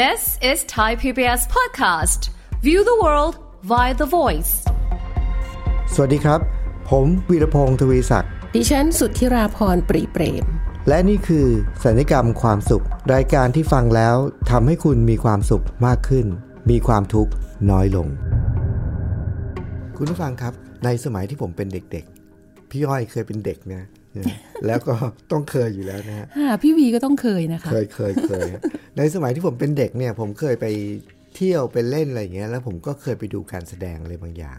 This is Thai PBS podcast. View the world via the voice. สวัสดีครับ ผมวีรพงศ์ทวีศักดิ์ ดิฉันสุทธิราพรปรีเปรม และนี่คือสัญญกรรมความสุข รายการที่ฟังแล้วทำให้คุณมีความสุขมากขึ้น มีความทุกข์น้อยลง คุณผู้ฟังครับ ในสมัยที่ผมเป็นเด็กๆ พี่อ้อยเคยเป็นเด็กนะ แล้วก็ต้องเคยอยู่แล้วนะฮะอ่าพี่วีก็ต้องเคยนะคะ เคยเคยเคย ในสมัยที่ผมเป็นเด็กเนี่ย ผมเคยไปเที่ยวไปเล่นอะไรอย่างเงี้ย แล้วผมก็เคยไปดูการแสดงอะไรบางอย่าง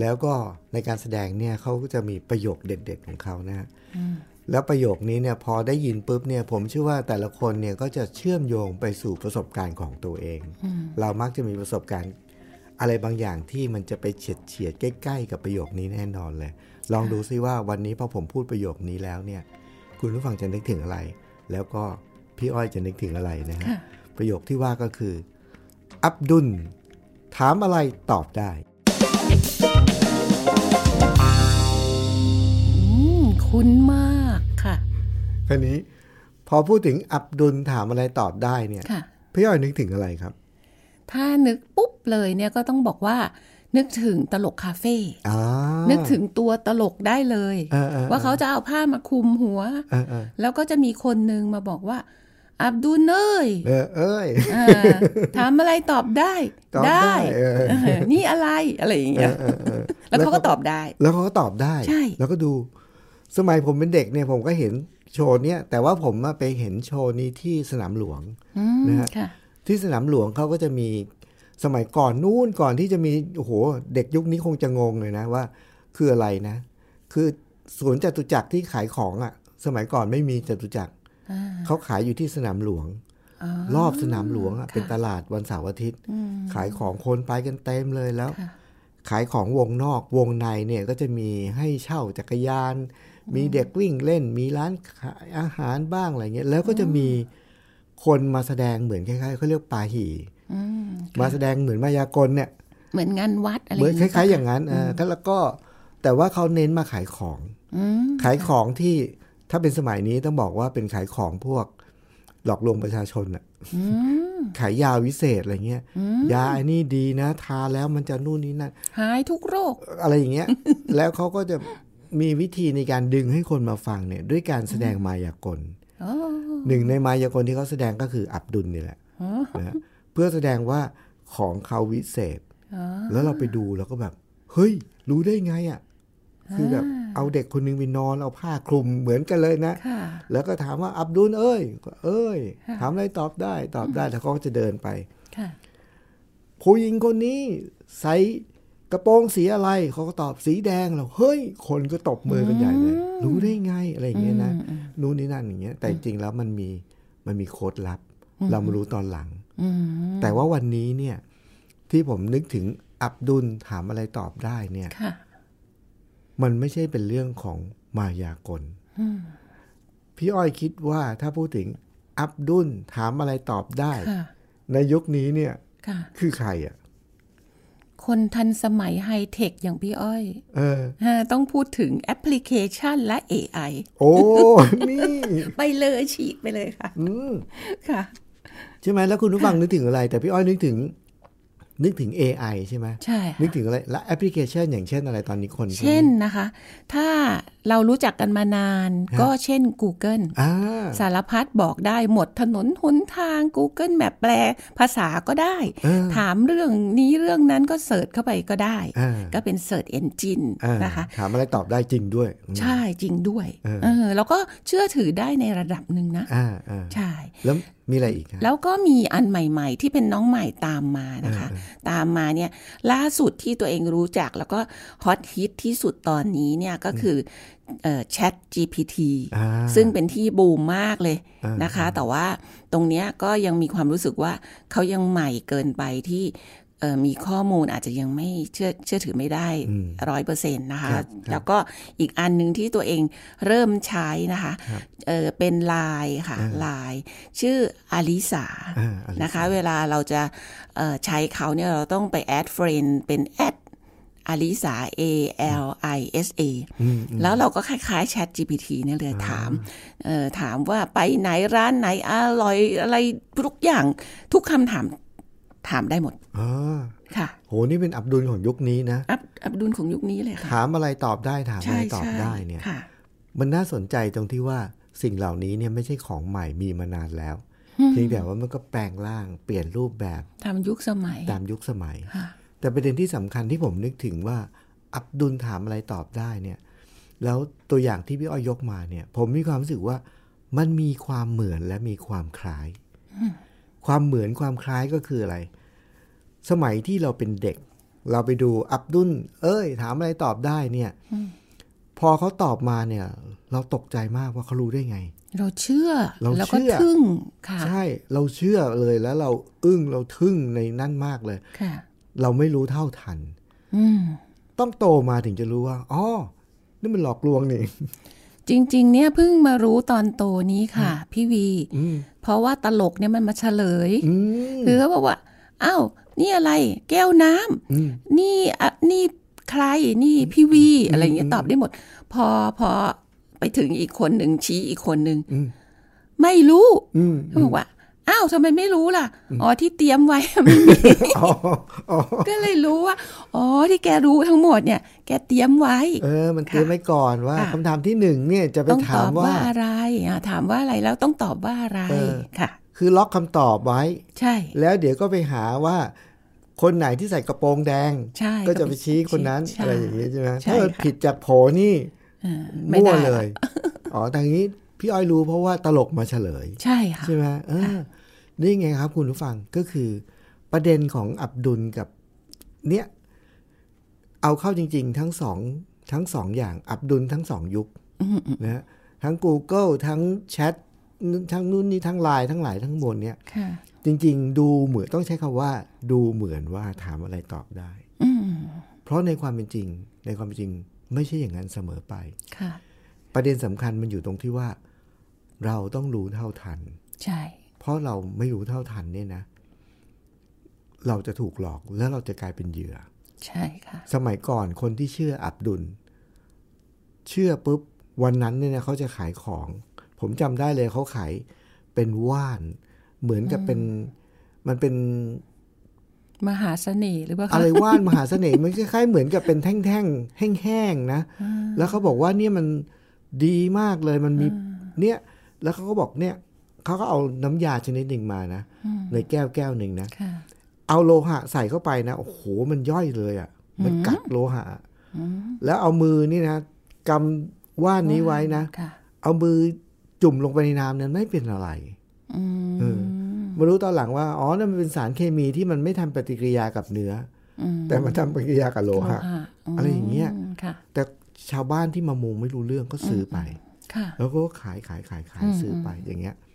แล้วก็ในการแสดงเนี่ยเขาก็จะมีประโยคเด็ด ๆ ของเขานะฮะแล้วประโยคนี้เนี่ยพอได้ยินปุ๊บเนี่ยผมเชื่อว่าแต่ละคนเนี่ยก็จะเชื่อมโยงไปสู่ประสบการณ์ของตัวเอง เรามักจะมีประสบการณ์ อะไรบางอย่างที่มันจะไปเฉียดเฉียดๆใกล้ๆ กับประโยคนี้แน่นอนเลย ลองดูซิว่าวันนี้พอผมพูดประโยคนี้แล้วเนี่ย คุณผู้ฟังจะนึกถึงอะไร แล้วก็พี่อ้อยจะนึกถึงอะไรนะฮะค่ะประโยคที่ว่าก็คือ อับดุล ถามอะไรตอบได้อืมคุ้นมากค่ะคราวนี้พอพูดถึงอับดุลถามอะไรตอบได้เนี่ยค่ะพี่อ้อยนึกถึงอะไรครับ ถ้านึกปุ๊บ เลยเนี่ยก็ต้องบอกว่านึกถึงตลกคาเฟ่อ่านึกถึงตัวตลกได้เลยเออเออว่าเขาจะเอาผ้ามาคลุมหัวเออเออแล้วก็จะมีคนหนึ่งมาบอกว่า อับดุลเอ้ยเออเอ้ยอ่าถามอะไรตอบได้ตอบได้เออเออนี่อะไรอะไรอย่างเงี้ยเออเออแล้วเขาก็ตอบได้ แล้วเขาก็ตอบได้ ใช่ แล้วก็ดู สมัยผมเป็นเด็กเนี่ยผมก็เห็นโชว์เนี้ยแต่ว่าผมอะไปเห็นโชว์นี้ที่สนามหลวงอืมนะฮะค่ะที่สนามหลวงเขาก็จะมี สมัยก่อนนู่นก่อนที่จะมีโอ้โหเด็กยุคนี้คงจะงงเลยนะว่า คืออะไรนะ คือศูนย์จตุจักรที่ขายของอะ่ะ สมัยก่อนไม่มีจตุจักรอ่าเขาขายอยู่ที่สนามหลวงอ๋อรอบสนามหลวงอะ่ะค่ะเป็นตลาดวันเสาร์อาทิตย์อืมขายของคนไปกันเต็มเลยแล้วค่ะขายของวงนอกวงในเนี่ยก็จะมีให้เช่าจักรยาน มีเด็กวิ่งเล่น มีร้านขายอาหารบ้างอะไรเงี้ยแล้วก็จะมีคนมาแสดงเหมือนคล้ายๆเขาเรียกปาหี่อื มมาแสดงเหมือนมายากลเนี่ย เหมือนงานวัดอะไรเหมือนคงี้ล้ายๆ อย่างนั้นเออแล้วก็แต่ว่าเขาเน้นมาขายของอืมขายของที่ถ้าเป็นสมัยนี้ต้องบอกว่าเป็นขายของพวก หลอกลวงประชาชนอะอืมขายยาวิเศษอะไรเงี้ยยาอันนี้ดีนะ ทาแล้วมันจะนู่นนี่นั่นหายทุกโรค อะไรอย่างเงี้ย แล้วเขาก็จะมีวิธีในการดึงให้คนมาฟังเนี่ย ด้วยการแสดงมายากลอ๋อหนึ่งในมายากลที่เขาแสดงก็คืออับดุลนี่แหละอ๋อนะฮะ เพื่อแสดงว่าของเขาวิเศษอ๋อแล้วเราไปดูแล้วก็แบบ เฮ้ย รู้ได้ไงอะ่ะ คือแบบเอาเด็กคนหนึงไปนอนเอาผ้าคลุมเหมือนกันเลยนะค่ะแล้วก็ถามว่าอับดุลเอ้ยก็เอ้ย ถามอะไรตอบได้ ตอบได้แล้วเขาก็จะเดินไปค่ะผู้หญิงคนนี้ใส่กระโปรงสีอะไรเขาก็ตอบสีแดงเราเฮ้ย คนก็ตบมือกันใหญ่เลย รู้ได้ไงอะไรอย่างเงี้ยนะนู่นนี่นั่นอย่างเงี้ย แต่จริงๆแล้วมันมีมันมีโค้ดลับ เรามารู้ตอนหลังอืม แต่ว่าวันนี้เนี่ย ที่ผมนึกถึงอับดุลถามอะไรตอบได้เนี่ยค่ะมันไม่ใช่เป็นเรื่องของมายากลพี่อ้อยคิดว่าถ้าพูดถึงอับดุลถามอะไรตอบได้ค่ะในยุคนี้เนี่ยค่ะคือใครอะ คนทันสมัยไฮเทคอย่างพี่อ้อย เออฮะต้องพูดถึงแอปพลิเคชันและ AI โอ้ นี่ ไปเลยฉีกไปเลยค่ะ อืมค่ะใช่ไหมแล้วคุณผู้ฟังนึกถึงอะไร แต่พี่อ้อยนึกถึง นึกถึง AI ใช่ไหมใช่ค่ะนึกถึงอะไรและแอปพลิเคชันอย่างเช่นอะไรตอนนี้คน เช่นนะคะ ถ้าเรารู้จักกันมานานก็เช่น Google อ่าสารพัดบอกได้หมดถนนหนทาง Google แบบแปลภาษาก็ได้เออถามเรื่องนี้เรื่องนั้นก็เสิร์ชเข้าไปก็ได้อ่าก็เป็น Search Engine อ่านะคะ ถามอะไรตอบได้จริงด้วยอืมใช่จริงด้วยเออเออแล้วก็เชื่อถือได้ในระดับหนึ่งนะอ่าอ่าใช่แล้ว มีอะไรอีกฮะแล้วก็มีอันใหม่ๆ ที่เป็นน้องใหม่ตามมานะคะ ตามมาเนี่ยล่าสุดที่ตัวเองรู้จักแล้วก็ฮอตฮิตที่สุดตอนนี้เนี่ยก็คือเอ่อ Chat GPT อ่าซึ่งเป็นที่บูมมากเลยอ่านนะคะ แต่ว่าตรงเนี้ยก็ยังมีความรู้สึกว่าเขายังใหม่เกินไปที่เอ่อ มีข้อมูลอาจจะยังไม่เชื่อเชื่อถือไม่ได้ร้อยเปอร์เซ็นต์นะคะครับครับแล้วก็อีกอันหนึ่งที่ตัวเองเริ่มใช้นะคะเออเป็นไลน์ค่ะไลน์ชื่ออลิสาอ่าอลิสานะคะ เวลาเราจะเอ่อใช้เขาเนี่ยเราต้องไป add friend เป็น add อลิสา A L I S A แล้วเราก็คล้ายๆ Chat GPT เนี่ยเลยถามเอ่อถามว่าไปไหนร้านไหนอร่อยอะไรทุกอย่างทุกคำถาม ถามได้หมดอ๋อค่ะ โห นี่เป็นอับดุลของยุคนี้นะ อับอับดุลของยุคนี้เลยค่ะ ถามอะไรตอบได้ ถามอะใช่ไรตอบใช่ได้เนี่ยค่ะมันน่าสนใจตรงที่ว่าสิ่งเหล่านี้เนี่ยไม่ใช่ของใหม่มีมานานแล้ว เพียงแต่ว่ามันก็แปลงร่างเปลี่ยนรูปแบบทำยุคสมัย ตามยุคสมัยค่ะแต่ประเด็นที่สำคัญที่ผมนึกถึงว่า อับดุลถามอะไรตอบได้เนี่ย แล้วตัวอย่างที่พี่อ้อยยกมาเนี่ย ผมมีความรู้สึกว่ามันมีความเหมือนและมีความคล้าย ความเหมือนความคล้ายก็คืออะไร สมัยที่เราเป็นเด็ก เราไปดูอับดุล เอ้ย ถามอะไรตอบได้เนี่ยพอเขาตอบมาเนี่ย เราตกใจมากว่าเขารู้ได้ไง เราเชื่อเราแล้วก็เชื่อทึ่งค่ะใช่เราเชื่อเลยแล้วเราอึ้งเราทึ่งในนั่นมากเลยค่ะเราไม่รู้เท่าทันอืมต้องโตมาถึงจะรู้ว่าอ๋อนี่มันหลอกลวงนี่ จริง ๆ เนี่ยเพิ่งมารู้ตอนโตนี้ค่ะ พี่วีอืมเพราะว่าตลกเนี่ยมันมาเฉลยอืมคือเขาบอกว่าอ้าวนี่อะไร แก้วน้ำอืมนี่อะนี่ใครนี่พี่วีอะไรอย่างเงี้ยตอบได้หมด พอพอไปถึงอีกคนหนึ่งชี้อีกคนหนึ่งอืมไม่รู้อืมเขาบอกว่า อ้าวทำไมไม่รู้ล่ะ อ๋อที่เตรียมไว้ไม่มีอ๋ออ๋อก็เลยรู้ว่า อ๋อที่แกรู้ทั้งหมดเนี่ย แกเตรียมไว้ เออ มันเตรียมไว้ก่อนว่าค่ะคำถามที่หนึ่งเนี่ยจะไปต้องถาตอมบว่าว่าอะไรอะถามว่าอะไรแล้วต้องตอบว่าอะไรเออค่ะ คือล็อกคำตอบไว้ ใช่ แล้วเดี๋ยวก็ไปหาว่าคนไหนที่ใส่กระโปรงแดงใช่ก็จะไปชี้คนนั้นใช่อะไรอย่างนี้ใช่ไหมใช่ถ้าเกิดค่ะผิดจากโผนี่เออไม่มั่วได้เลย อ๋อทางนี้พี่อ้อยรู้เพราะว่าตลกมาเฉลย ใช่ค่ะใช่ไหมเออ นี่ไงครับคุณผู้ฟังก็คือประเด็นของอับดุลกับเนี่ยเอาเข้าจริง ๆ ทั้งสองทั้งสองอย่างอับดุลทั้งสองยุคนะฮะทั้ง Google ทั้งแชททั้งนู่นนี่ทั้งไลน์ทั้งหลายทั้งมวลเนี่ยค่ะจริง ๆ ดูเหมือนต้องใช้คำว่า ดูเหมือนว่าถามอะไรตอบได้อืมเพราะในความเป็นจริง ในความเป็นจริง ไม่ใช่อย่างนั้นเสมอไปค่ะประเด็นสำคัญมันอยู่ตรงที่ว่า เราต้องรู้เท่าทัน ใช่เพ ราะเราไม่รู้เท่าทันเนี่ยนะ เราจะถูกหลอกแล้วเราจะกลายเป็นเหยื่อ ใช่ค่ะ สมัยก่อนคนที่เชื่ออับดุล เชื่อปุ๊บวันนั้นเนี่ยนะเขาจะขายของ ผมจำได้เลยเขาขายเป็นว่าน เหมือนกับเป็นมันเป็นมหาเสน่ห์หรือว่าอะไรว่านมหาเสน่ห์มันคล้ายๆเหมือนกับเป็นแท่งๆแห้งๆนะ แล้วเขาบอกว่าเนี่ยมันดีมากเลยมันมีเนี่ย แล้วเขาก็บอกเนี่ย เขาก็เอาน้ำยาชนิดหนึ่งมานะ ในแก้วแก้วหนึ่งนะค่ะเอาโลหะใส่เข้าไปนะ โอ้โห มันย่อยเลยอะ่ะ มันกัดโลหะ แล้วเอามือนี่นะกำว่านนี้ไว้นะค่ะเอามือจุ่มลงไปในน้ำนั้นไม่เป็นอะไรอืมเออมารู้ตอนหลังว่า อ๋อ นั่นมันเป็นสารเคมีที่มันไม่ทำปฏิกิริยากับเนื้ออมแต่มันทำปฏิกิริยากับโลหะโลหะ อะไรอย่างเงี้ยมค่ะแต่ชาวบ้านที่มามุงไม่รู้เรื่องก็ซื้อไปค่ะแล้วก็ขายขายขายขายซื้อไปอย่างเงี้ยอืม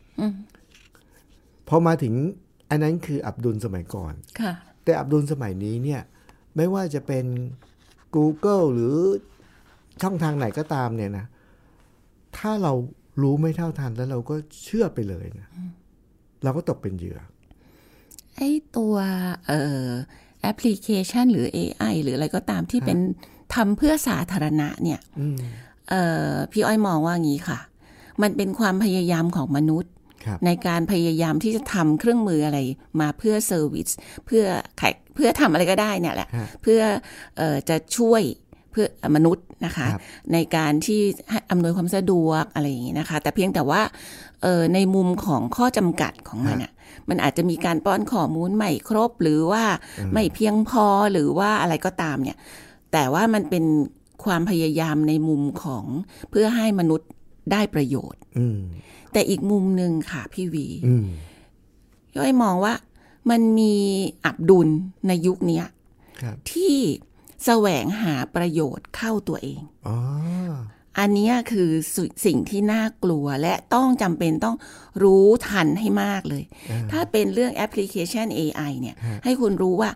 พอมาถึงอันนั้นคืออับดุลสมัยก่อนค่ะแต่อับดุลสมัยนี้เนี่ย ไม่ว่าจะเป็น Google หรือช่องทางไหนก็ตามเนี่ยนะ ถ้าเรารู้ไม่เท่าทันแล้วเราก็เชื่อไปเลยนะ เราก็ตกเป็นเหยื่อ ไอ้ตัวเอ่อแอปพลิเคชันหรือ AI หรืออะไรก็ตามที่เป็นทำเพื่อสาธารณะเนี่ยอืมเอ่อพี่อ้อยมองว่างี้ค่ะ มันเป็นความพยายามของมนุษย์ครับ ในการพยายามที่จะทำเครื่องมืออะไรมาเพื่อเซอร์วิสเพื่อขายเพื่อทำอะไรก็ได้เนี่ยแหละฮะเพื่อเออจะช่วยเพื่อมนุษย์นะคะครับในการที่ให้อำนวยความสะดวกอะไรอย่างนี้นะคะ แต่เพียงแต่ว่าเออในมุมของข้อจำกัดของมันอะมันอาจจะมีการป้อนข้อมูลไม่ครบ หรือว่าไม่เพียงพอหรือว่าอะไรก็ตามเนี่ย แต่ว่ามันเป็นความพยายามในมุมของเพื่อให้มนุษย์ได้ประโยชน์อืม แต่อีกมุมหนึ่งค่ะพี่วีอืมย่อยมองว่ามันมีอับดุลในยุคเนี้ยครับที่แสวงหาประโยชน์เข้าตัวเองอ๋ออันเนี้ยคือสสิ่งที่น่ากลัวและต้องจำเป็นต้องรู้ทันให้มากเลย ถ้าเป็นเรื่องแอปพลิเคชัน AI เนี่ย ให้คุณรู้ว่า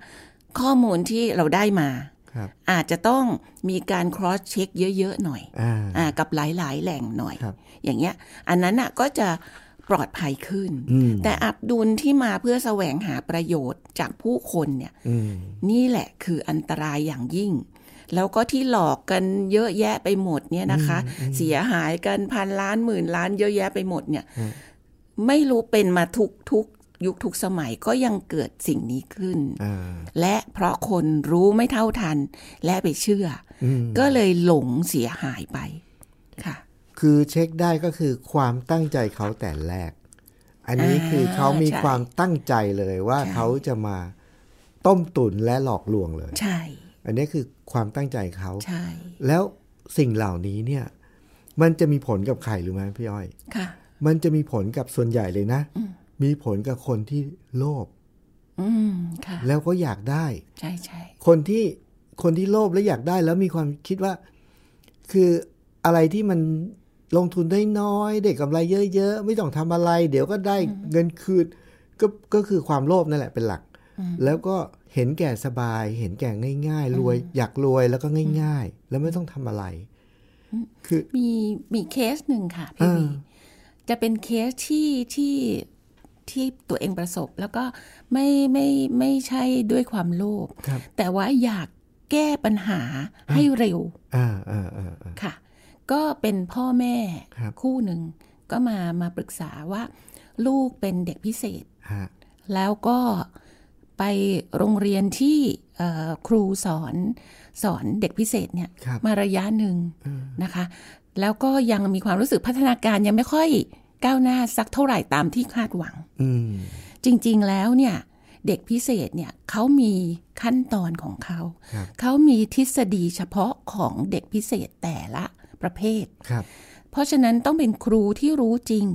ข้อมูลที่เราได้มาครับ อาจจะต้องมีการ cross check เยอะ ๆ หน่อยอ่าอ่ากับหลาย ๆ แหล่งหน่อยครับอย่างเงี้ย อันนั้นอะก็จะปลอดภัยขึ้นอืมแต่อับดุลที่มาเพื่อแสวงหาประโยชน์จากผู้คนเนี่ยอืมนี่แหละคืออันตรายอย่างยิ่ง แล้วก็ที่หลอกกันเยอะแยะไปหมดเนี่ยนะคะ เสียหายกันพันล้านหมื่นล้านเยอะแยะไปหมดเนี่ย ไม่รู้เป็นมาทุกทุก ยุคทุกสมัยก็ยังเกิดสิ่งนี้ขึ้นอ่าและเพราะคนรู้ไม่เท่าทัน และไปเชื่ออก็เลยหลงเสียหายไปค่ะ คือเช็คได้ก็คือความตั้งใจเขาแต่แรก อันนี้อ่าคือเขามีใช่ความตั้งใจเลยว่าใช่เขาจะมาต้มตุ๋นและหลอกลวงเลย ใช่ อันนี้คือความตั้งใจเขาใช่ แล้วสิ่งเหล่านี้เนี่ย มันจะมีผลกับใครรู้ไหมพี่อ้อย ค่ะ มันจะมีผลกับส่วนใหญ่เลยนะ มีผลกับคนที่โลภอืมค่ะแล้วก็อยากได้ ใช่ใช่คนที่คนที่โลภและอยากได้แล้วมีความคิดว่า คืออะไรที่มันลงทุนได้น้อยเด็กกำไรเยอะๆ ไม่ต้องทำอะไร เดี๋ยวก็ได้เงินคืนก็ก็คือความโลภนั่นแหละเป็นหลัก แล้วก็เห็นแก่สบาย เห็นแก่ง่าย ๆ รวย อยากรวยแล้วก็ง่าย ๆ แล้วไม่ต้องทำอะไร คือมีมีเคสหนึ่งค่ะพี่อ่าวีจะเป็นเคสที่ที่ ที่ตัวเองประสบ แล้วก็ไม่ไม่ไม่ใช่ด้วยความโลภครับแต่ว่าอยากแก้ปัญหาให้เร็วอ่าอ่าอ่าอ่าค่ะ ก็เป็นพ่อแม่ครับคู่หนึ่งก็มามาปรึกษาว่า ลูกเป็นเด็กพิเศษฮะแล้วก็ไปโรงเรียนที่เอ่อครูสอนสอนเด็กพิเศษเนี่ยครับมาระยะหนึ่งนะคะ แล้วก็ยังมีความรู้สึกพัฒนาการยังไม่ค่อย ก้าวหน้าสักเท่าไหร่ตามที่คาดหวังอืมจริง ๆ แล้วเนี่ยเด็กพิเศษเนี่ยเขามีขั้นตอนของเขาครับเขามีทฤษฎีเฉพาะของเด็กพิเศษแต่ละประเภทครับเพราะฉะนั้นต้องเป็นครูที่รู้จริง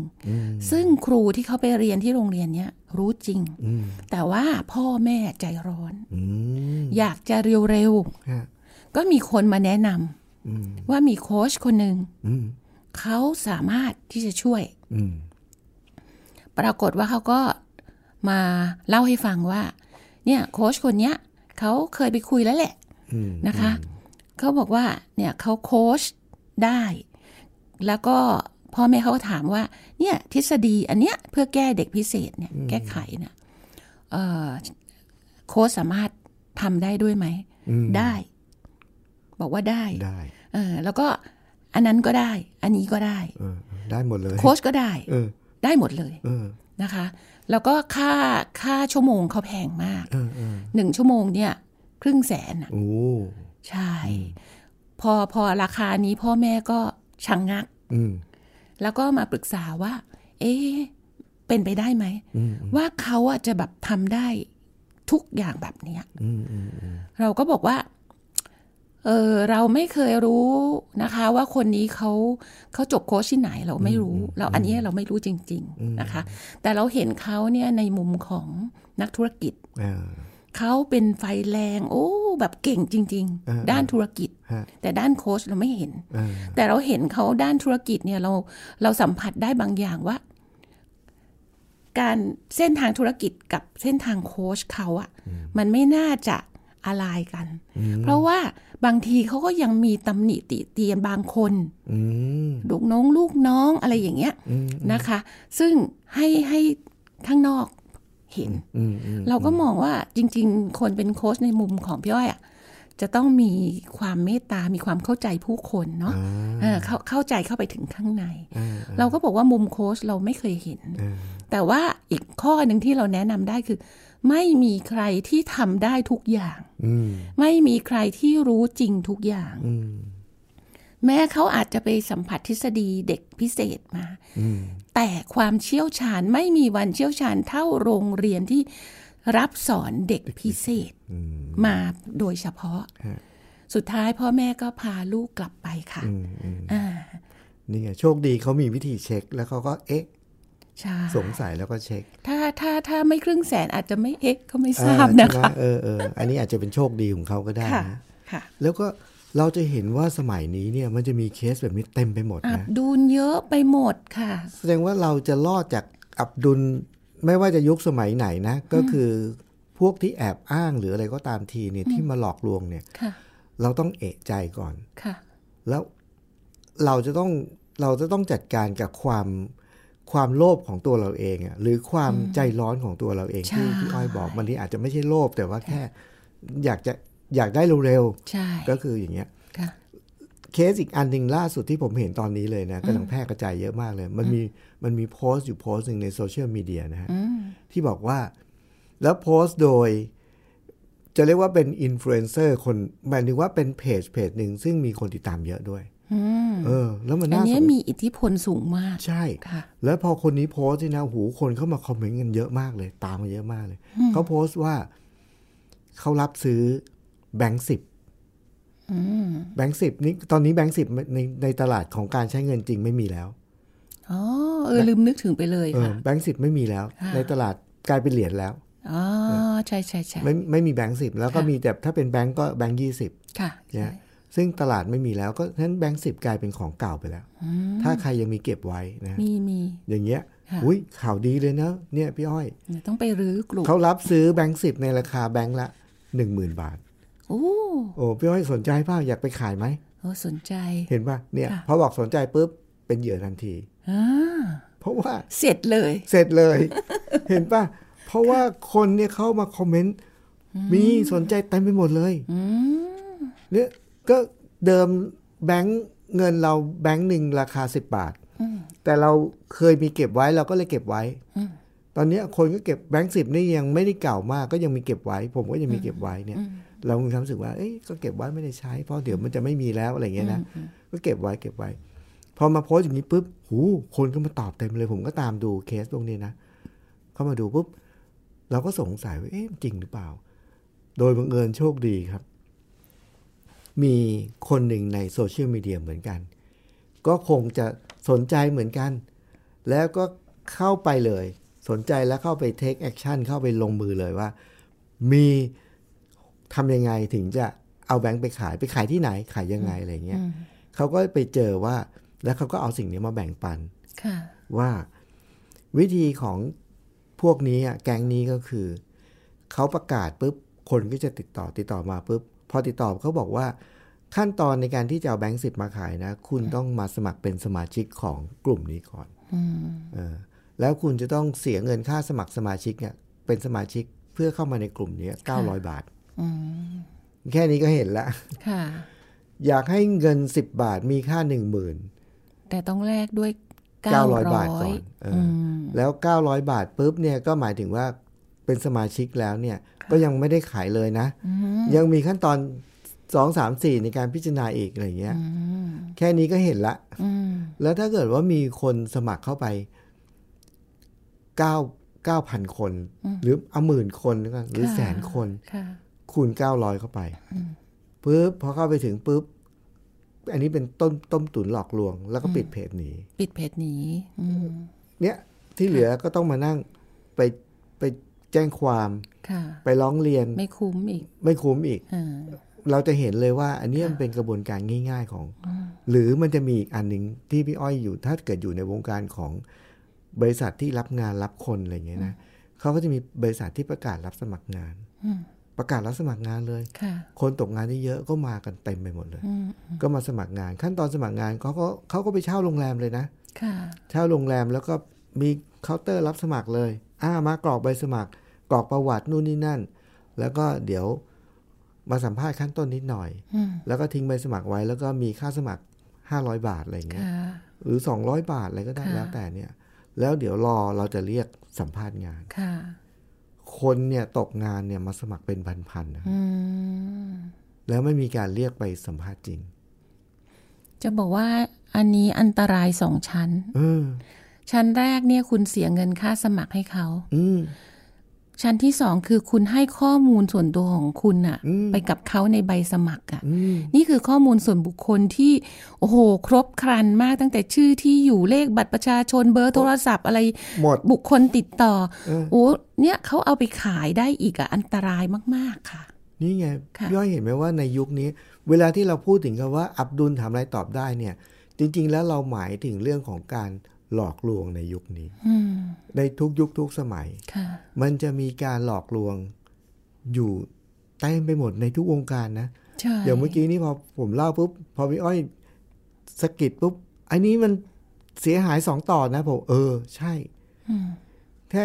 ซึ่งครูที่เขาไปเรียนที่โรงเรียนเนี้ยรู้จริงอืมแต่ว่าพ่อแม่ใจร้อนอืมอยากจะเร็วฮะๆก็มีคนมาแนะนอืมำว่ามีโค้ชคนหนึ่งอืม เขาสามารถที่จะช่วยอืมปรากฏว่าเขาก็มาเล่าให้ฟังว่า เนี่ยโค้ชคนเนี้ยเขาเคยไปคุยแล้วแหละอืมนะคะเขาบอกว่าเนี่ยเขาโค้ชได้ แล้วก็พ่อแม่เขาก็ถามว่า เนี่ย ทฤษฎีอันเนี้ยเพื่อแก้เด็กพิเศษเนี่ย แก้ไขเนี่ยเอ่อโค้ชสามารถทำได้ด้วยไหมอืมได้ บอกว่าได้ได้เออแล้วก็ อันนั้นก็ได้ อันนี้ก็ได้เออได้หมดเลย โค้ชก็ได้เออได้หมดเลยเออนะคะ แล้วก็ค่าค่าชั่วโมงเขาแพงมากเออเออหนึ่งชั่วโมงเนี่ย ครึ่งแสนอะโอ้ใช่ พอพอราคานี้พ่อแม่ก็ชังงักอืมแล้วก็มาปรึกษาว่า เอ๊ะเป็นไปได้ไหมอืมว่าเขาอะจะแบบทำได้ทุกอย่างแบบเนี้ยอืมอืมอืมเราก็บอกว่า เออเราไม่เคยรู้นะคะ ว่าคนนี้เขาเขาจบโค้ชที่ไหนเราไม่รู้ เราอันนี้เราไม่รู้จริง ๆนะคะ แต่เราเห็นเขาเนี่ยในมุมของนักธุรกิจเออเขาเป็นไฟแรง โอ้ แบบเก่งจริงเออๆด้านธุรกิจฮะแต่ด้านโค้ชเราไม่เห็นเออแต่เราเห็นเขาด้านธุรกิจเนี่ยเราเราสัมผัสได้บางอย่างว่า การเส้นทางธุรกิจกับเส้นทางโค้ชเขาอะมันไม่น่าจะ อะไรกัน เพราะว่าบางทีเขาก็ยังมีตำหนิติเตียนบางคนอืมลูกน้องลูกน้องอะไรอย่างเงี้ยอืมนะคะ ซึ่งให้ให้ข้างนอกเห็นอืมอืมเราก็มองว่าจริง ๆ คนเป็นโค้ชในมุมของพี่อ้อยอะจะต้องมีความเมตตา มีความเข้าใจผู้คนเนาะเออเข้าเข้าใจเข้าไปถึงข้างในเออเราก็บอกว่ามุมโค้ชเราไม่เคยเห็นเออแต่ว่าอีกข้อหนึ่งที่เราแนะนำได้คือ ไม่มีใครที่ทำได้ทุกอย่างอืมไม่มีใครที่รู้จริงทุกอย่างอืมแม้เขาอาจจะไปสัมผัสทฤษฎีเด็กพิเศษมาอืมแต่ความเชี่ยวชาญไม่มีวันเชี่ยวชาญเท่าโรงเรียนที่รับสอนเด็กพิเศษอืมมาโดยเฉพาะฮะสุดท้ายพ่อแม่ก็พาลูกกลับไปค่ะอืมอืมอ่านี่ไงโชคดีเขามีวิธีเช็คแล้วเขาก็เอ๊ะใช่ สงสัยแล้วก็เช็ค ถ้าถ้าถ้าไม่ครึ่งแสนอาจจะไม่เอ๊ะก็ไม่ทราบนะใช่ไหมคะเออเอออันนี้อาจจะเป็นโชคดีของเขาก็ได้ค่ะนะค่ะแล้วก็เราจะเห็นว่าสมัยนี้เนี่ยมันจะมีเคสแบบนี้เต็มไปหมดอับนะดุลเยอะไปหมดค่ะ แสดงว่าเราจะรอดจากอับดุลไม่ว่าจะยุคสมัยไหนนะ ก็คือพวกที่แอบอ้างหรืออะไรก็ตามทีเนี่ยที่มาหลอกลวงเนี่ยค่ะเราต้องเอะใจก่อนค่ะแล้วเราจะต้องเราจะต้องจัดการกับความ ความโลภของตัวเราเองอะหรือความใจร้อนของตัวเราเองใช่ที่พี่อ้อยบอกมันที่อาจจะไม่ใช่โลภแต่ว่าแค่ อยากจะอยากได้เร็วใช่ๆก็คืออย่างเงี้ยค่ะเคสอีกอันหนึ่งล่าสุดที่ผมเห็นตอนนี้เลยนะกำลังแพร่กระจายเยอะมากเลย มันมีมันมีโพสต์อยู่โพสต์หนึ่งในโซเชียลมีเดียนะฮะที่บอกว่า แล้วโพสต์โดย จะเรียกว่าเป็นอินฟลูเอนเซอร์คนหมายถึงว่าเป็นเพจเพจหนึ่งซึ่งมีคนติดตามเยอะด้วย เออ แล้วมันอันน่าสเนี้ยนมีอิทธิพลสูงมาก ใช่ค่ะแล้วพอคนนี้โพสต์นี่นะหูคนเข้ามาคอมเมนต์กันเยอะมากเลย ตามมาเยอะมากเลย เขาโพสต์ว่าเขารับซื้อแบงค์สิบแบงค์สิบนี่ตอนนี้แบงค์สิบในในตลาดของการใช้เงินจริงไม่มีแล้วอ๋อเออลืมนึกถึงไปเลยเออค่ะแบงค์สิบไม่มีแล้ว ในตลาดกลายเป็นเหรียญแล้วอ๋อใช่ใช่ใช่ไม่ไม่มีแบงค์สิบแล้วก็มีแต่ถ้าเป็นแบงค์ก็แบงค์ยี่สิบค่ะเนี่ย ซึ่งตลาดไม่มีแล้วก็ฉะนั้นแบงค์สิบกลายเป็นของเก่าไปแล้ว ถ้าใครยังมีเก็บไว้นะมีมีอย่างเงี้ยค่ะอุ้ยข่าวดีเลยนะเนี่ยพี่อ้อยเนี่ยต้องไปรื้อกลุ่มเขารับซื้อแบงค์สิบในราคาแบงค์ละหนึ่งหมื่นบาท โอ้โอ้พี่อ้อยสนใจเปล่าอยากไปขายไหมโอ้สนใจเห็นป่ะเนี่ยค่ะพอบอกสนใจปุ๊บเป็นเหยื่อทันทีอ่าเพราะว่าเสร็จเลย เสร็จเลย เห็นป่ะ เพราะว่าคนเนี่ยเข้ามาคอมเมนต์มีสนใจเต็มไปหมดเลยเนี่ย ก็เดิมแบงค์เงินเราแบงค์หนึ่งราคาสิบบาท แต่เราเคยมีเก็บไว้เราก็เลยเก็บไว้ ตอนเนี้ยคนก็เก็บแบงค์สิบนี่ยังไม่ได้เก่ามากก็ยังมีเก็บไว้ ผมก็ยังมีเก็บไว้เนี่ย เรามีความรู้สึกว่าเอ้ยก็เก็บไว้ไม่ได้ใช้ เพราะเดี๋ยวมันจะไม่มีแล้วอะไรเงี้ยนะก็เก็บไว้เก็บไว้ พอมาโพสต์อย่างนี้ปุ๊บหูคนก็มาตอบเต็มเลย ผมก็ตามดูเคสพวกนี้นะเข้ามาดูปุ๊บเราก็สงสัยว่าเอ๊ะจริงหรือเปล่า โดยบังเอิญโชคดีครับ มีคนหนึ่งในโซเชียลมีเดียเหมือนกัน ก็คงจะสนใจเหมือนกัน แล้วก็เข้าไปเลย สนใจแล้วเข้าไป take action เข้าไปลงมือเลยว่า มีทำยังไงถึงจะเอาแบงค์ไปขายไปขายที่ไหนขายยังไงอะไรเงี้ยเขาก็ไปเจอว่าแล้วเขาก็เอาสิ่งนี้มาแบ่งปันค่ะว่าวิธีของพวกนี้อะแก๊งนี้ก็คือ เขาประกาศปุ๊บคนก็จะติดต่อติดต่อมาปุ๊บ พอติดต่อเขาบอกว่าขั้นตอนในการที่จะเอาแบงค์สิบมาขายนะ คุณต้องมาสมัครเป็นสมาชิกของกลุ่มนี้ก่อนเออแล้วคุณจะต้องเสียเงินค่าสมัครสมาชิกเนี่ย เป็นสมาชิกเพื่อเข้ามาในกลุ่มนี้เก้าร้อยบาทแค่นี้ก็เห็นละค่ะอยากให้เงินสิบบาทมีค่าหนึ่งหมื่นแต่ต้องแลกด้วยเก้าร้อยบาทก่อนเอออแล้ว900บาทปุ๊บเนี่ยก็หมายถึงว่า เป็นสมาชิกแล้วเนี่ยก็ยังไม่ได้ขายเลยนะ ยังมีขั้นตอนสองสามสี่ในการพิจารณาอีกอะไรเงี้ยแค่นี้ก็เห็นละแล้วถ้าเกิดว่ามีคนสมัครเข้าไปเก้าเก้าพันคน หรือเอาหมื่นคนแล้วกันหรือค่ะแสนคนค่ะคูณเก้าร้อยเข้าไปปุ๊บพอเข้าไปถึงปุ๊บอันนี้เป็นต้มต้มตุ๋นหลอกลวง แล้วก็ปิดเพจหนีปิดเพจหนี้เนี่ยที่เหลือก็ต้องมานั่งไปไป แจ้งความค่ะไปร้องเรียนไม่คุ้มอีก ไม่คุ้มอีกอ่าเราจะเห็นเลยว่า อันเนี้ยมันเป็นกระบวนการง่าย ๆของ หรือมันจะมีอีกอันหนึ่งที่พี่อ้อยอยู่ ถ้าเกิดอยู่ในวงการของบริษัทที่รับงานรับคนอะไรอย่างเงี้ยนะเขาก็จะมีบริษัทที่ประกาศรับสมัครงานประกาศรับสมัครงานเลยค่ะคนตกงานที่เยอะก็มากันเต็มไปหมดเลย ก็มาสมัครงาน ขั้นตอนสมัครงานเขาก็เขาก็ไปเช่าโรงแรมเลยนะค่ะเช่าโรงแรมแล้วก็มีเคาน์เตอร์รับสมัครเลย อ่ามากรอกใบสมัคร กรอกประวัตินู่นนี่นั่น แล้วก็เดี๋ยวมาสัมภาษณ์ขั้นต้นนิดหน่อย แล้วก็ทิ้งใบสมัครไว้แล้วก็มีค่าสมัคร 500 บาทอะไรเงี้ยค่ะหรือ 200 บาทอะไรก็ได้ค่ะแล้วแต่เนี่ย แล้วเดี๋ยวรอเราจะเรียกสัมภาษณ์งานค่ะคนเนี่ยตกงานเนี่ยมาสมัครเป็นพันๆนะอืมแล้วไม่มีการเรียกไปสัมภาษณ์จริง จะบอกว่าอันนี้อันตรายสองชั้นเออ ชั้นแรกเนี่ยคุณเสียเงินค่าสมัครให้เขาอืมชั้นที่สองคือคุณให้ข้อมูลส่วนตัวของคุณอะอืมไปกับเขาในใบสมัครอะอืมนี่คือข้อมูลส่วนบุคคลที่ โอ้โห ครบครันมากตั้งแต่ชื่อที่อยู่เลขบัตรประชาชนเบอร์โทรศัพท์อะไรหมดบุคคลติดต่อเออโอ้เนี่ยเขาเอาไปขายได้อีกอะอันตรายมาก ๆ ค่ะ นี่ไงค่ะพี่อ้อยเห็นไหมว่าในยุคนี้ เวลาที่เราพูดถึงคำว่าอับดุลทำอะไรตอบได้เนี่ย จริง ๆ แล้วเราหมายถึงเรื่องของการ หลอกลวงในยุคนี้อืมในทุกยุคทุกสมัยค่ะมันจะมีการหลอกลวงอยู่เต็มไปหมดในทุกวงการนะใช่อย่างเมื่อกี้นี้พอผมเล่าปุ๊บพอพี่อ้อยสะกิดปุ๊บอันนี้มันเสียหายสองต่อนะผมเออ ใช่แค่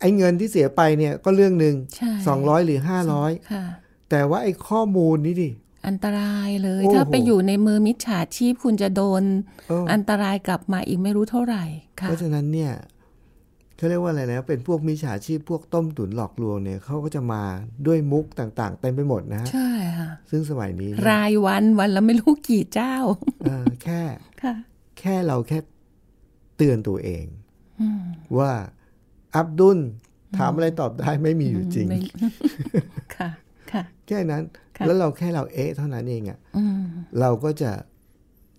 ไออ้เงินที่เสียไปเนี่ยก็เรื่องหนึ่งใช่สองร้อยหรือห้าร้อยค่ะแต่ว่าไอ้ข้อมูลนี้ดิ อันตรายเลยโอ้โหถ้าไปอยู่ในมือมิจฉาชีพคุณจะโดนเอออันตรายกลับมาอีกไม่รู้เท่าไหร่ค่ะเพราะฉะนั้นเนี่ยเขาเรียกว่าอะไรนะ เป็นพวกมิจฉาชีพพวกต้มตุ๋นหลอกลวงเนี่ยเขาก็จะมาด้วยมุกต่างๆเต็มไปหมดนะฮะใช่ค่ะซึ่งสมัยนี้เนี่ยรายวันวันละไม่รู้กี่เจ้าเออแค่ค่ะแค่เราแค่เตือนตัวเองว่าอับดุลถามอะไรตอบได้ไม่มีอยู่จริงไม่ค่ะค่ะ แค่นั้นค่ะแล้วเราแค่เราเอ๊ะเท่านั้นเองอะอืมเราก็จะ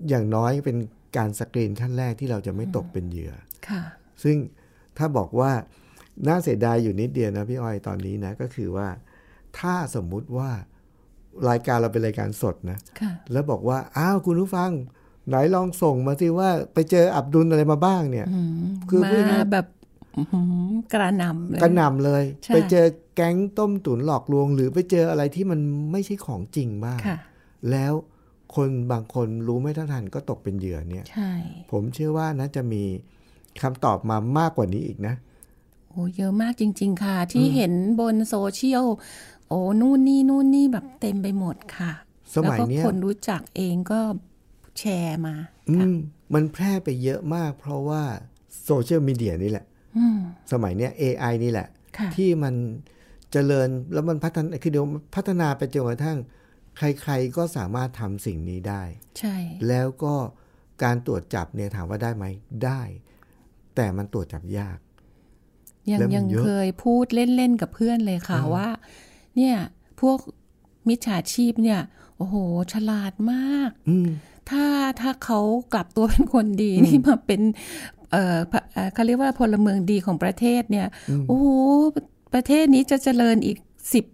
อย่างน้อยเป็นการสกรีนขั้นแรกที่เราจะไม่ตกเป็นเหยื่อค่ะซึ่งถ้าบอกว่าน่าเสียดายอยู่นิดเดียวนะพี่อ้อยตอนนี้นะ ก็คือว่า ถ้าสมมุติว่ารายการเราเป็นรายการสดนะค่ะแล้วบอกว่า อ้าวคุณผู้ฟัง ไหนลองส่งมาสิว่าไปเจออับดุลอะไรมาบ้างเนี่ย คือพูดมาง่ายแบบอื้อหือ กระหนำเลยกระหน่ำเลยใช่ไปเจอแก๊งต้มตุ๋นหลอกลวง หรือไปเจออะไรที่มันไม่ใช่ของจริงบ้างค่ะแล้วคนบางคนรู้ไม่เท่าทันก็ตกเป็นเหยื่อเนี่ยใช่ผมเชื่อว่านะจะมีคำตอบมามากกว่านี้อีกนะโอ้เยอะมากจริง ๆ ค่ะ ที่เห็นบนโซเชียลโอ้นู่นนี่นู่นนี่แบบเต็มไปหมดค่ะ สมัยเนี้ยแล้วก็คนรู้จักเองก็แชร์มา อืมมันแพร่ไปเยอะมาก เพราะว่าโซเชียลมีเดียนี่แหละอืม สมัยเนี้ย AI นี่แหละค่ะที่มันเจริญแล้วมันพัฒนาคือเดี๋ยวมันพัฒนาไปจนกระทั่ง ใครๆก็สามารถทำสิ่งนี้ได้ ใช่ แล้วก็การตรวจจับเนี่ยถามว่าได้ไหมได้ แต่มันตรวจจับยากยังแล้วมันยังเยอะเคยพูดเล่น ๆ กับเพื่อนเลยค่ะว่า เนี่ย พวกมิจฉาชีพเนี่ย โอ้โห ฉลาดมากอืมถ้าถ้าเขากลับตัวเป็นคนดีนี่มาเป็น เอ่อพะเอ่อเขาเรียกว่าพลเมืองดีของประเทศเนี่ยโอ้โหประเทศนี้จะเจริญอีกสิบ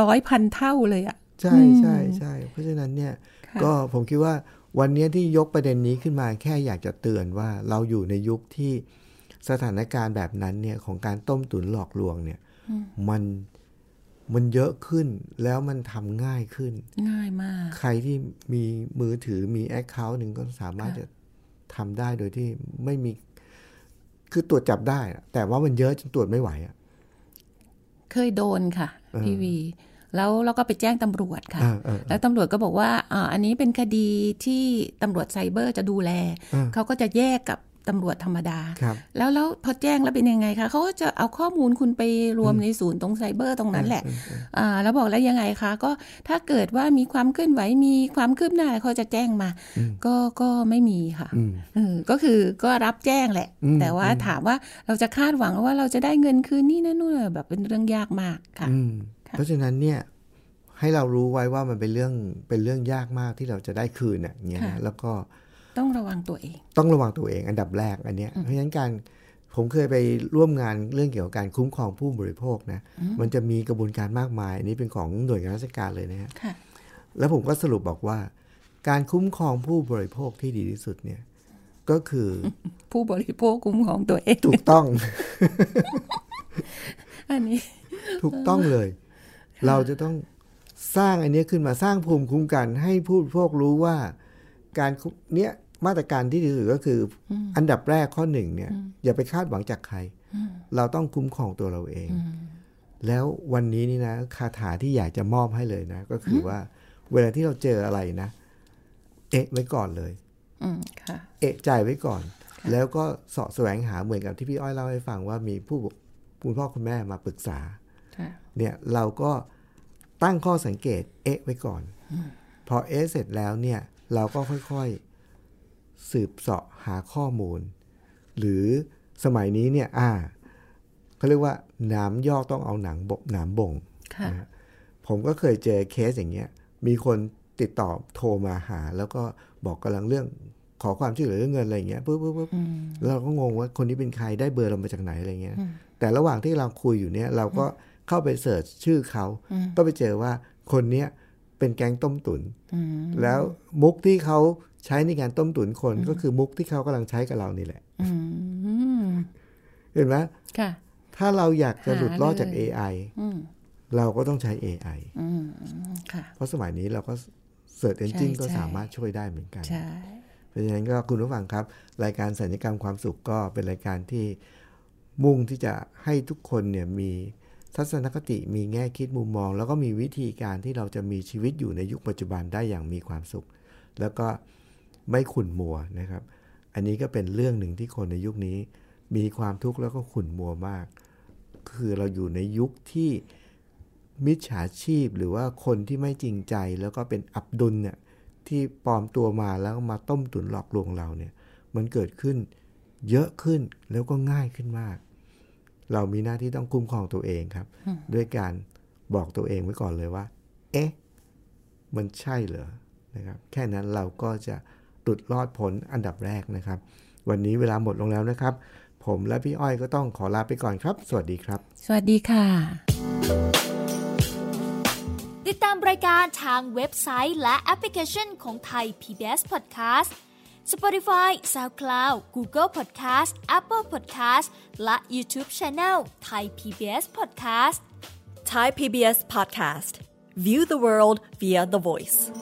ร้อยพันเท่าเลยอะใช่ใช่ใช่เพราะฉะนั้นเนี่ยค่ะก็ผมคิดว่าวันเนี้ยที่ยกประเด็นนี้ขึ้นมาแค่อยากจะเตือนว่าเราอยู่ในยุคที่สถานการณ์แบบนั้นเนี่ยของการต้มตุ๋นหลอกลวงเนี่ยมันมันเยอะขึ้นแล้วมันทำง่ายขึ้น ง่ายมาก ใครที่มีมือถือมีแอคเคาท์หนึ่งก็สามารถจะทำได้โดยที่ไม่มี คือตรวจจับได้อะแต่ว่ามันเยอะจนตรวจไม่ไหวอะเคยโดนค่ะพี่วี แล้วเราก็ไปแจ้งตำรวจค่ะเออเออแล้วตำรวจก็บอกว่าอ่าอันนี้เป็นคดีที่ตำรวจไซเบอร์จะดูแลเออเขาก็จะแยกกับ ตำรวจธรรมดาครับแล้วแล้วพอแจ้งแล้วเป็นยังไงคะเขาก็จะเอาข้อมูลคุณไปรวมในศูนย์ตรงไซเบอร์ตรงนั้นแหละอ่าแล้วบอกแล้วยังไงคะ ก็ถ้าเกิดว่ามีความเคลื่อนไหวมีความคืบหน้าเขาจะแจ้งมา ก็ก็ไม่มีค่ะอืมเออก็คือก็รับแจ้งแหละอืมแต่ว่าถามว่าเราจะคาดหวังว่าเราจะได้เงินคืนนี่นั่นนู่นแบบเป็นเรื่องยากมากค่ะอืมค่ะเพราะฉะนั้นเนี่ยให้เรารู้ไว้ว่ามันเป็นเรื่องเป็นเรื่องยากมากที่เราจะได้คืนอะอย่างเงี้ยนะแล้วก็ ต้องระวังตัวเอง ต้องระวังตัวเองอันดับแรกอันเนี้ยเพราะฉะนั้นการผมเคยไปร่วมงานเรื่องเกี่ยวกับการคุ้มครองผู้บริโภคนะมันจะมีกระบวนการมากมายอันนี้เป็นของหน่วยงานราชการเลยนะฮะค่ะแล้วผมก็สรุปบอกว่า การคุ้มครองผู้บริโภคที่ดีที่สุดเนี่ย ก็คือ ผู้บริโภคคุ้มของตัวเองถูกต้อง อันนี้ ถูกต้องเลย เราจะต้องสร้างอันเนี้ยขึ้นมาสร้างภูมิคุ้มกันให้ผู้บริโภครู้ว่า การคุ้มเนี้ย มาตรการที่ดีที่สุดก็คือออันดับแรกข้อหนึ่งเนี่ยอย่าไปคาดหวังจากใคร เราต้องคุ้มครองตัวเราเอง แล้ววันนี้นี่นะคาถาที่อยากจะมอบให้เลยนะ ก็คือว่า เวลาที่เราเจออะไรนะ เอะไว้ก่อนเลยอืมค่ะเอะใจไว้ก่อน แล้วก็เสาะแสวงหาเหมือนกับที่พี่อ้อยเล่าให้ฟังว่ามีผู้ปกคุณพ่อคุณแม่มาปรึกษาค่ะเนี่ยเราก็ตั้งข้อสังเกตเอะไว้ก่อน พอเอะเสร็จแล้วเนี่ย เราก็ค่อยๆ สืบเสาะหาข้อมูล หรือสมัยนี้เนี่ยอ่าเขาเรียกว่าหนามยอกต้องเอาหนังบกหนามบ่งค่ะนะฮะผมก็เคยเจอเคสอย่างเงี้ยมีคนติดต่อโทรมาหา แล้วก็บอกกำลังเรื่องขอความช่วยเหลือเรื่องเงินอะไรอย่างเงี้ยปุ๊บปุ๊บปุ๊บแล้วเราก็งงว่าคนนี้เป็นใครได้เบอร์เรามาจากไหนอะไรเงี้ย แต่ระหว่างที่เราคุยอยู่เนี่ย เราก็เข้าไปเสิร์ชชื่อเขา ก็ไปเจอว่าคนเนี้ยเป็นแก๊งต้มตุนแล้วมุกที่เขา ใช้ในการต้มตุ๋นคนก็คือมุกที่เขากำลังใช้กับเรานี่แหละอืมเห็นไหมค่ะถ้าเราอยากจะหลุดรอดจากหาเลย AI อืมเราก็ต้องใช้ AI อืมค่ะเพราะสมัยนี้เราก็เสิร์ชเอนจินใช่ก็ใช่สามารถช่วยได้เหมือนกันใช่เพราะฉะนั้นก็คุณผู้ฟังครับ รายการสัญญกรรมความสุขก็เป็นรายการที่มุ่งที่จะให้ทุกคนเนี่ยมีทัศนคติมีแง่คิดมุมมอง แล้วก็มีวิธีการที่เราจะมีชีวิตอยู่ในยุคปัจจุบันได้อย่างมีความสุข แล้วก็ ไม่ขุ่นมัวนะครับ อันนี้ก็เป็นเรื่องหนึ่งที่คนในยุคนี้ มีความทุกข์แล้วก็ขุ่นมัวมาก คือเราอยู่ในยุคที่มิจฉาชีพหรือว่าคนที่ไม่จริงใจแล้วก็เป็นอับดุลเนี่ยที่ปลอมตัวมาแล้วมาต้มตุ๋นหลอกลวงเราเนี่ย มันเกิดขึ้นเยอะขึ้นแล้วก็ง่ายขึ้นมาก เรามีหน้าที่ต้องคุ้มครองตัวเองครับ ด้วยการบอกตัวเองไว้ก่อนเลยว่า เอ๊ะ มันใช่เหรอนะครับ แค่นั้นเราก็จะ หลุดรอดพ้นอันดับแรกนะครับ วันนี้เวลาหมดลงแล้วนะครับ ผมและพี่อ้อยก็ต้องขอลาไปก่อนครับ สวัสดีครับ สวัสดีค่ะ ติดตามรายการทางเว็บไซต์และแอปพลิเคชันของไทย PBS Podcast Spotify SoundCloud Google Podcast Apple Podcast และ YouTube Channel Thai PBS Podcast Thai PBS Podcast. View the world via the voice.